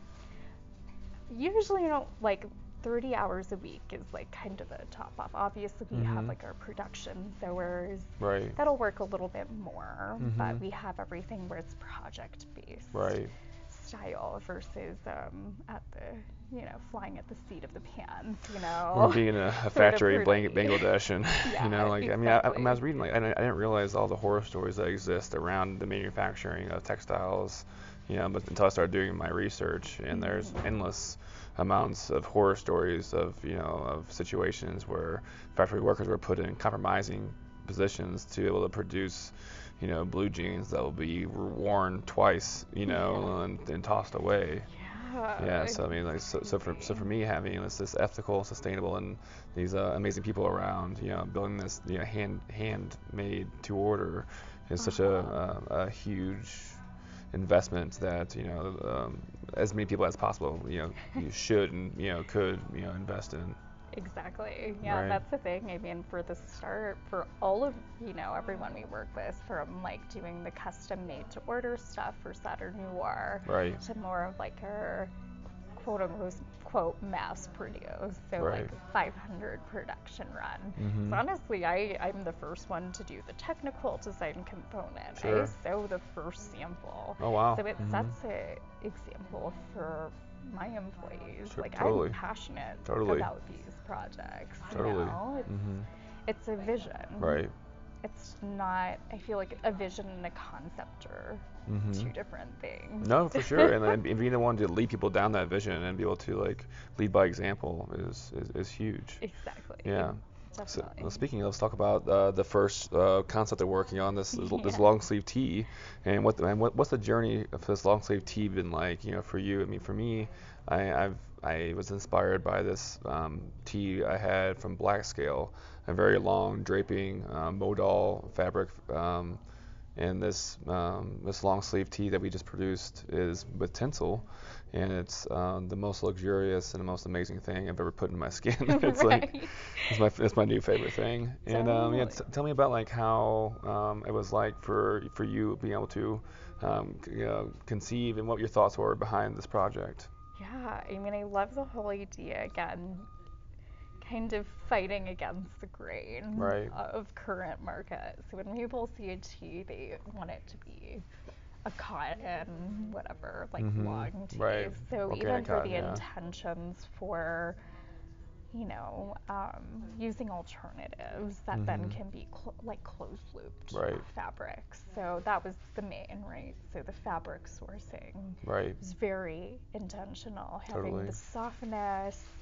usually you know like 30 hours a week is like kind of the top off obviously we have Mhm. like our production sewers Right. that'll work a little bit more but Mhm. we have everything where it's project based Right. Style versus um, at the you know flying at the seat of the pants you know? Or being in a, a factory in Bang- Bangladesh, and Yeah, you know, like I mean, I, I, mean, I was reading like I didn't, I didn't realize all the horror stories that exist around the manufacturing of textiles, you know, but until I started doing my research, and there's Mhm. endless amounts of horror stories of you know of situations where factory workers were put in compromising positions to be able to produce you know blue jeans that will be worn twice you know Yeah. and, and tossed away yeah yeah so i mean like so, so for so for me having this this ethical sustainable and these uh, amazing people around you know building this you know hand handmade to order is such a, Uh-huh. a a huge investment that you know um, as many people as possible you know you should and you know could you know invest in Exactly. Yeah, Right. that's the thing. I mean, for the start, for all of you know everyone we work with, from like doing the custom made to order stuff for Saturn Noir, Right. to more of like our quote unquote quote mass produce, so Right. like 500 production run. Mhm. So honestly, I I'm the first one to do the technical design component. Sure. I sew the first sample. Oh, wow. So it Mhm. sets a example for my employees. Sure, like totally. I'm passionate Totally. about these projects. Totally. You know? It's, Mhm. it's a vision. right It's not. I feel like a vision and a concept are Mhm. two different things. No, for sure, and then being the one to lead people down that vision and be able to like lead by example is is, is huge. exactly. Yeah. So, definitely. well, speaking of, let's talk about uh, the first uh, concept they're working on this this, this long sleeve tee, and what the, and what what's the journey of this long sleeve tee been like? You know, for you. I mean, for me, I I've I was inspired by this um, tee I had from Black Scale, a very long draping um, modal fabric. Um, and this um, this long sleeve tee that we just produced is with Tencel, and it's um, the most luxurious and the most amazing thing I've ever put in my skin. it's like it's my it's my new favorite thing. And um, yeah, t- tell me about like how um, it was like for for you being able to um, c- you know, conceive and what your thoughts were behind this project. Yeah, I mean, I love the whole idea again, kind of fighting against the grain Right. of current market. So when people see a tee, they want it to be a cotton, whatever, like Mhm, long tee. right. So Organic even for cotton, the yeah. intentions for, you know, um, using alternatives that then Mhm. can be cl- like closed looped Right. fabrics. So that was the main, right? So the fabric sourcing Right. was very intentional, having Totally. the softness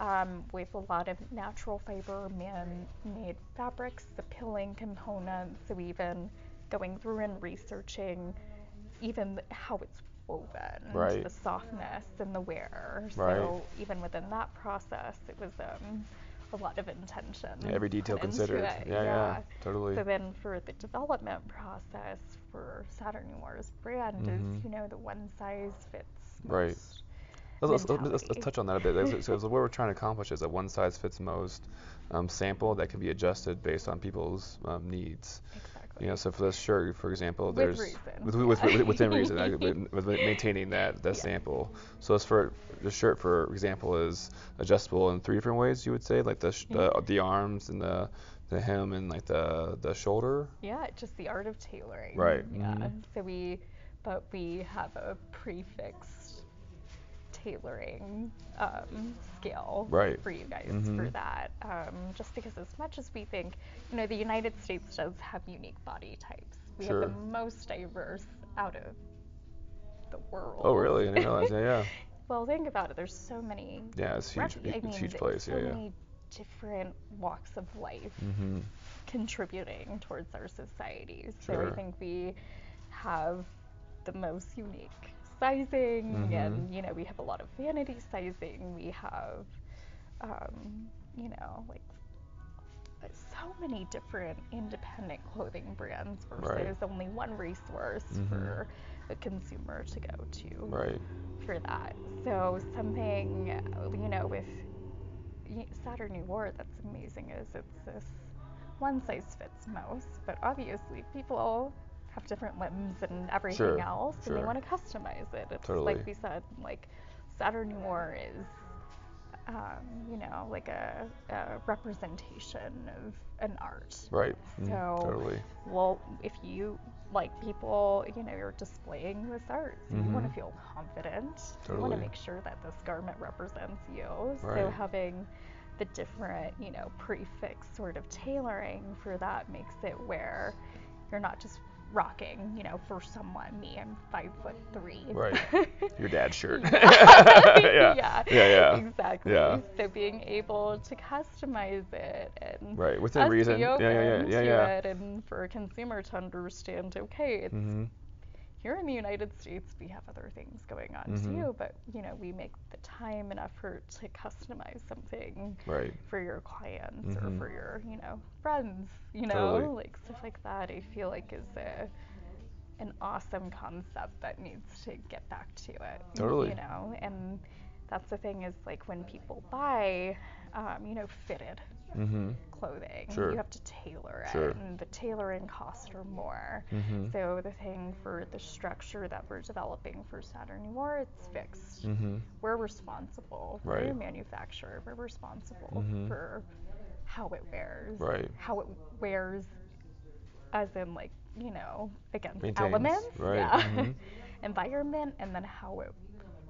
um, with a lot of natural fiber man-made fabrics, the pilling components. So even going through and researching even how it's woven, Right. the softness and the wear. Right. So even within that process, it was um, a lot of intention. Yeah, every detail considered. it, Yeah, yeah, totally. So then for the development process for Saturn Noir's brand Mhm. is, you know, the one size fits Right. most. Let's, let's, let's, let's- touch on that a bit. So, so what we're trying to accomplish is a one size fits most um, sample that can be adjusted based on people's um, needs. Exactly. You know, so for this shirt, for example, With there's reason, with, with, within reason, with, maintaining that that Yeah. sample. So as for the shirt, for example, is adjustable in three different ways. You would say, like the sh- the, the arms and the the hem and like the the shoulder. Yeah, just the art of tailoring. Right, Yeah. mhm. So we, but we have a prefixed tailoring um, scale Right. for you guys Mhm. for that. Um, just because as much as we think, you know, the United States does have unique body types. We have the most diverse out of the world. Oh, really? I didn't realize. Yeah, yeah. Well, think about it. There's so many. Yeah, it's huge. rep- I It's mean, huge place. So Yeah, yeah. many different walks of life Mm-hmm. contributing towards our society. So I think we have the most unique sizing, Mhm. and you know we have a lot of vanity sizing. We have, um, you know, like so many different independent clothing brands versus Right. only one resource Mhm. for the consumer to go to Right. for that. So something, you know, with Saturn Noir that's amazing is it's this one size fits most, but obviously people have different limbs and everything Sure, else, and they want to customize it. It's Totally. like we said, like Saturn Noir is, um, you know, like a, a representation of an art. Right. Mm, So, totally. well, if you like people, you know, you're displaying this art, so you want to feel confident. Totally. You want to make sure that this garment represents you. So Right. having the different, you know, prefix sort of tailoring for that makes it where you're not just rocking, you know, for someone, me, I'm five foot three. Right. Your dad's shirt. yeah. yeah. yeah. Yeah. Yeah. Exactly. Yeah. So being able to customize it and Right. Within reason. be Yeah. Yeah. Yeah. open Yeah. to Yeah. it and for a consumer to understand, okay, it's Mm-hmm. Here in the United States we have other things going on Mhm. too, but you know, we make the time and effort to customize something Right. for your clients Mhm. or for your, you know, friends, you know, Totally. like stuff like that I feel like is a an awesome concept that needs to get back to it. Totally. You know, and that's the thing is like when people buy, um, you know, fitted Mm-hmm. clothing, Sure. you have to tailor it, Sure. and the tailoring costs are more. Mm-hmm. So the thing for the structure that we're developing for Saturn Noir, it's fixed. Mm-hmm. We're responsible. Right. We're a manufacturer. We're responsible Mhm. for how it wears. Right. How it wears, as in like you know against Maintains, elements. right, Yeah. mhm. Environment, and then how it,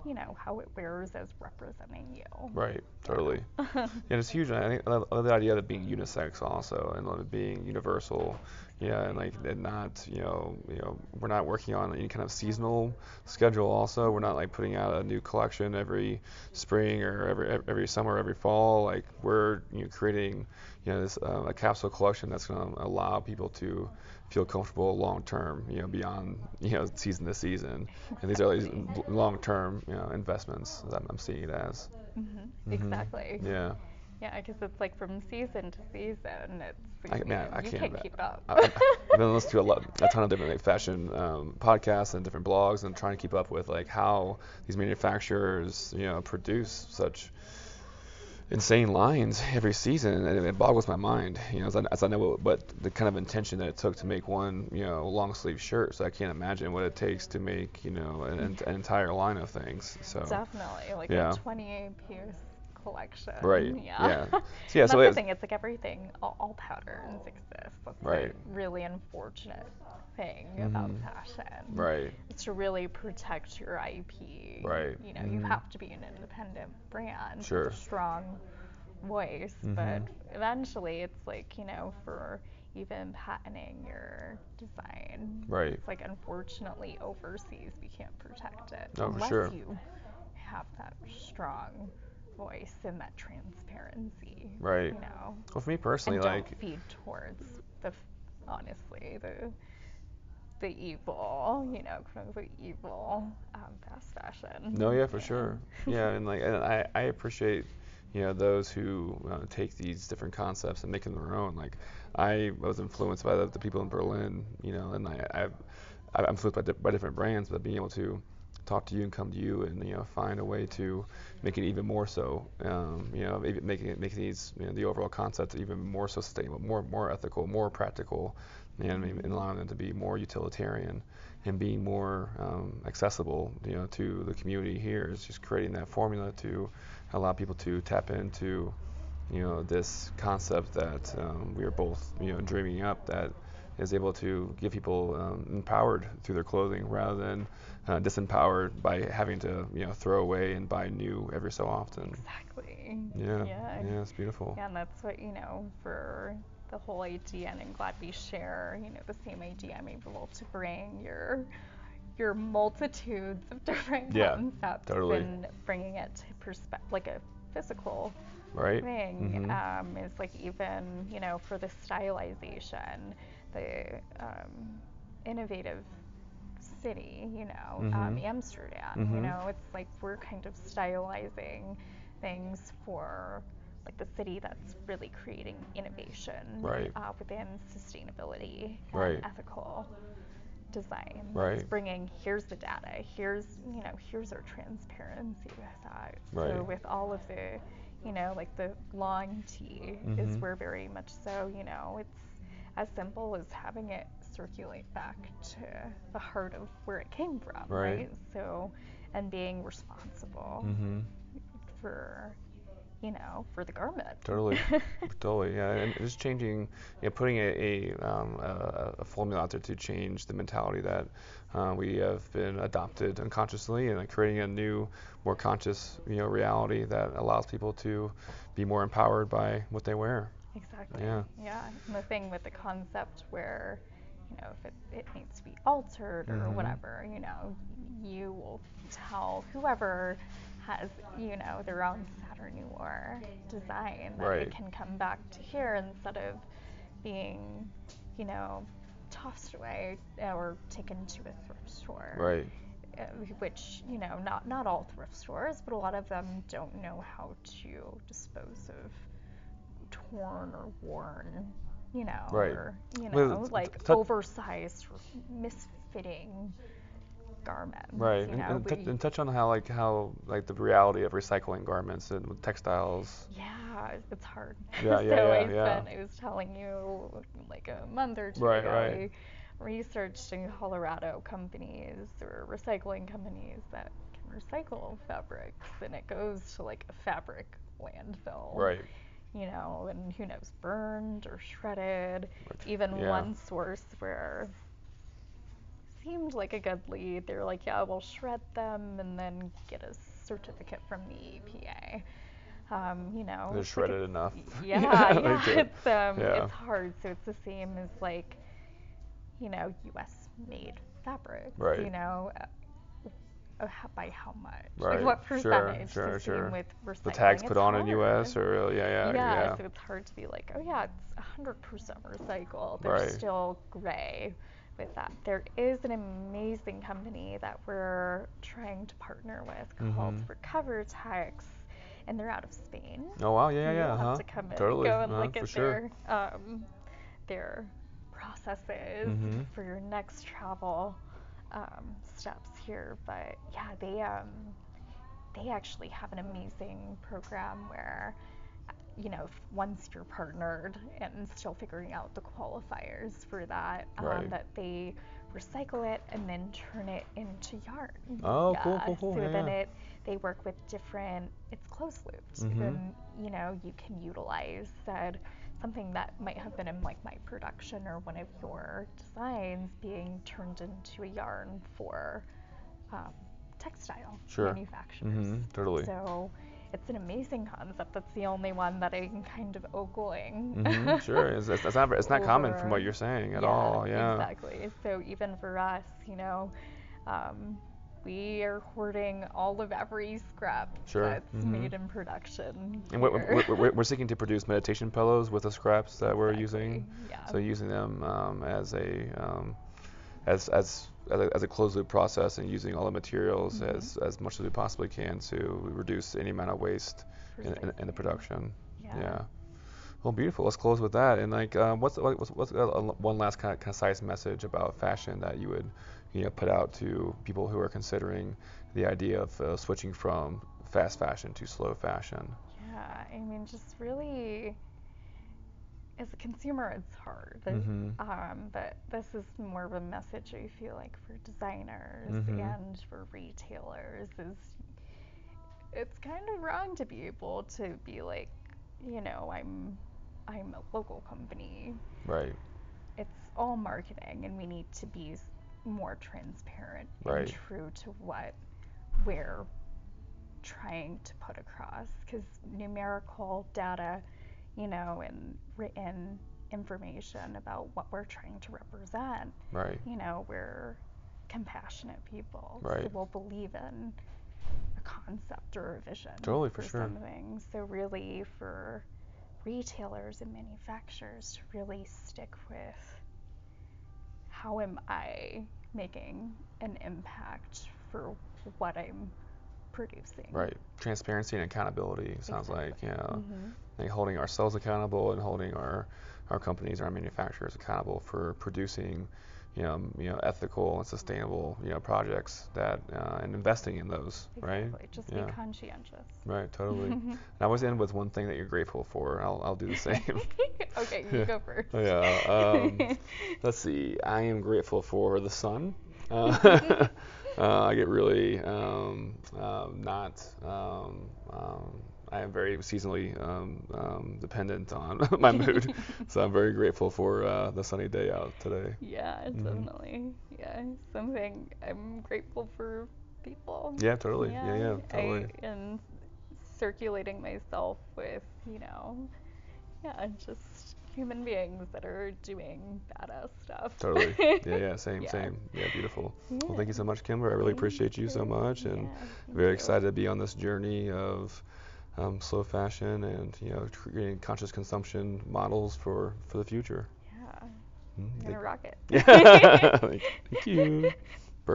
you know, how it wears as representing you. Right. Totally. Yeah, it's huge. and I think I love I love the idea of it being unisex also, and love it being universal. Yeah, and like and not you know you know we're not working on any kind of seasonal schedule. Also, we're not like putting out a new collection every spring or every every summer, every fall. Like we're you know creating you know this uh, a capsule collection that's going to allow people to feel comfortable long term, you know, beyond you know season to season. And these are these long term you know investments that I'm seeing it as. Mm-hmm. Mm-hmm. Exactly. Yeah. Yeah, because it's like from season to season, it's I, man, I you can't, can't keep up. I, have been listening to a, lot, a ton of different fashion um, podcasts and different blogs, and trying to keep up with like how these manufacturers, you know, produce such insane lines every season, and it boggles my mind. You know, as I, as I know what, what, the kind of intention that it took to make one, you know, long sleeve shirt. So I can't imagine what it takes to make, you know, an, an entire line of things. So definitely, like yeah. a 28 piece collection. Right. Yeah. Yeah. So yeah. so that's the thing. It's like everything, all, all patterns exist. That's right. really unfortunate thing mm-hmm. about fashion. Right. It's to really protect your IP. Right. You know, mm-hmm. you have to be an independent brand. Sure. With a strong voice, mm-hmm. but eventually it's like you know for even patenting your design. Right. It's like unfortunately overseas we can't protect it oh, unless sure. you have that strong voice and that transparency. Right. You know. Well, for me personally, and like don't feed towards the honestly the the evil, you know, quote unquote evil um, fast fashion. No, yeah, for yeah. sure. Yeah, and like, and I, I appreciate, you know, those who uh, take these different concepts and make them their own. Like, I was influenced by the, the people in Berlin, you know, and I, I've, I'm influenced by, di- by different brands, but being able to talk to you and come to you and you know find a way to make it even more so um, you know making it making these you know, the overall concepts even more so sustainable more more ethical more practical and, and allowing them to be more utilitarian and being more um, accessible, you know, to the community here. Is just creating that formula to allow people to tap into, you know, this concept that um, we are both, you know, dreaming up that is able to give people um, empowered through their clothing rather than uh, disempowered by having to, you know, throw away and buy new every so often. Exactly. Yeah. Yeah, yeah it's beautiful. Yeah, and that's what, you know, for the whole idea and I'm glad we share, you know, the same idea. I'm able to bring your your multitudes of different yeah, concepts totally. and bringing it to perspective, like a physical right. thing mm-hmm. um, is like even, you know, for the stylization, the um, innovative city, you know, um, mm-hmm. um, Amsterdam, mm-hmm. you know, it's like we're kind of stylizing things for like the city that's really creating innovation right. uh, within sustainability and right. ethical design. Right. It's bringing here's the data, here's you know here's our transparency with that. Right. So with all of the you know like the long T mm-hmm. is where very much so you know it's as simple as having it circulate back to the heart of where it came from, right? right? So and being responsible mm-hmm. for you know, for the garment. Totally, totally, yeah, and just changing, you know, putting a a, um, a, a, formula out there to change the mentality that uh, we have been adopted unconsciously, and like creating a new, more conscious, you know, reality that allows people to be more empowered by what they wear. Exactly. Yeah. Yeah, and the thing with the concept where, you know, if it, it needs to be altered or mm-hmm. whatever, you know, you will tell whoever has, you know, their own Saturn Noir design that right. it can come back to here instead of being, you know, tossed away or taken to a thrift store. Right. Uh, which you know, not not all thrift stores, but a lot of them don't know how to dispose of torn or worn, you know, right. or you know, well, like t- oversized, misfitting garments. Right, and, and, t- and, touch on how like how like the reality of recycling garments and textiles. Yeah, it's hard. Yeah, so yeah, yeah, I yeah. Spent, I was telling you like a month or two right, ago. Right. I researched in Colorado companies or recycling companies that can recycle fabrics, and it goes to like a fabric landfill. Right. You know, and who knows, burned or shredded. Even yeah. one source where seemed like a good lead. They were like, yeah, we'll shred them and then get a certificate from the EPA. Um, you know, they're shredded like enough. Yeah, yeah, yeah it's um, yeah. it's hard. So it's the same as like, you know, U.S. made fabrics. Right. You know, how- by how much? Right. Like what percentage? sure, sure. same with recycling. The tags It's put on in hard. U.S. or yeah, yeah, yeah, yeah. so it's hard to be like, oh yeah, it's 100% recycled. There's Right. still gray with that. There is an amazing company that we're trying to partner with called Mhm. Recovertex, and they're out of Spain. Oh wow, yeah, yeah, You'll yeah. have huh to come in Totally. go and uh, look at sure. their um, their processes Mhm. for your next travel um, steps here. But yeah, they um, they actually have an amazing program where you know once you're partnered and still figuring out the qualifiers for that um, Right. that they recycle it and then turn it into yarn Oh, yeah, cool, cool, cool, so then it they work with different it's closed looped Mhm. then you know you can utilize said something that might have been in like my production or one of your designs being turned into a yarn for um, textile Sure. manufacturers Mhm, totally. so it's an amazing concept that's the only one that i'm kind of ogling hmm sure. It's, it's, not it's not common from what you're saying at yeah, all. Yeah. Exactly. So even for us, you know, um, we are hoarding all of every scrap Sure, that's mhm. made in production. And we're, we're, we're, seeking to produce meditation pillows with the scraps that we're using. Yeah. So using them um, as a um, as as as a, as a closed loop process and using all the materials Mhm. as as much as we possibly can to reduce any amount of waste in, in, in the production. Yeah. Well, beautiful. Let's close with that. And like, um, what's what's, what's uh, one last kind of concise message about fashion that you would you know put out to people who are considering the idea of uh, switching from fast fashion to slow fashion? Yeah. I mean, just really, as a consumer, it's hard. Mhm. Um, but this is more of a message I feel like for designers Mhm. and for retailers is it's kind of wrong to be able to be like, you know, I'm I'm a local company. Right. It's all marketing and we need to be more transparent Right. and true to what we're trying to put across because numerical data, you know, and written information about what we're trying to represent, Right. you know, we're compassionate people. So we'll believe in a concept or a vision Totally, for sure. something. So really for retailers and manufacturers to really stick with how am I making an impact for what I'm producing. Right. Transparency and accountability sounds like Exactly. you know, Mhm. like holding ourselves accountable and holding our our companies, our manufacturers accountable for producing, you know, you know, ethical and sustainable, you know, projects that uh, and investing in those, right? Just Yeah. be conscientious. Right. Totally. and I always end with one thing that you're grateful for. I'll I'll do the same. okay, you go first. Yeah. Um, let's see. I am grateful for the sun. Uh, uh, I get really um, um, not. Um, um, I am very seasonally um, um, dependent on my mood, so I'm very grateful for uh, the sunny day out today. Yeah, Mhm. definitely. Yeah, something I'm grateful for people. Yeah, totally. Yeah, yeah, totally. I, and circulating myself with, you know, yeah, just human beings that are doing badass stuff. Totally. Yeah, yeah, same, Yeah. same. Yeah, beautiful. Well, thank you so much, Khiember. I really Thank appreciate you so much, and Yeah, very you. excited to be on this journey of um, slow fashion and you know creating conscious consumption models for for the future. Yeah, Mm, I'm gonna rock it. Yeah. thank you.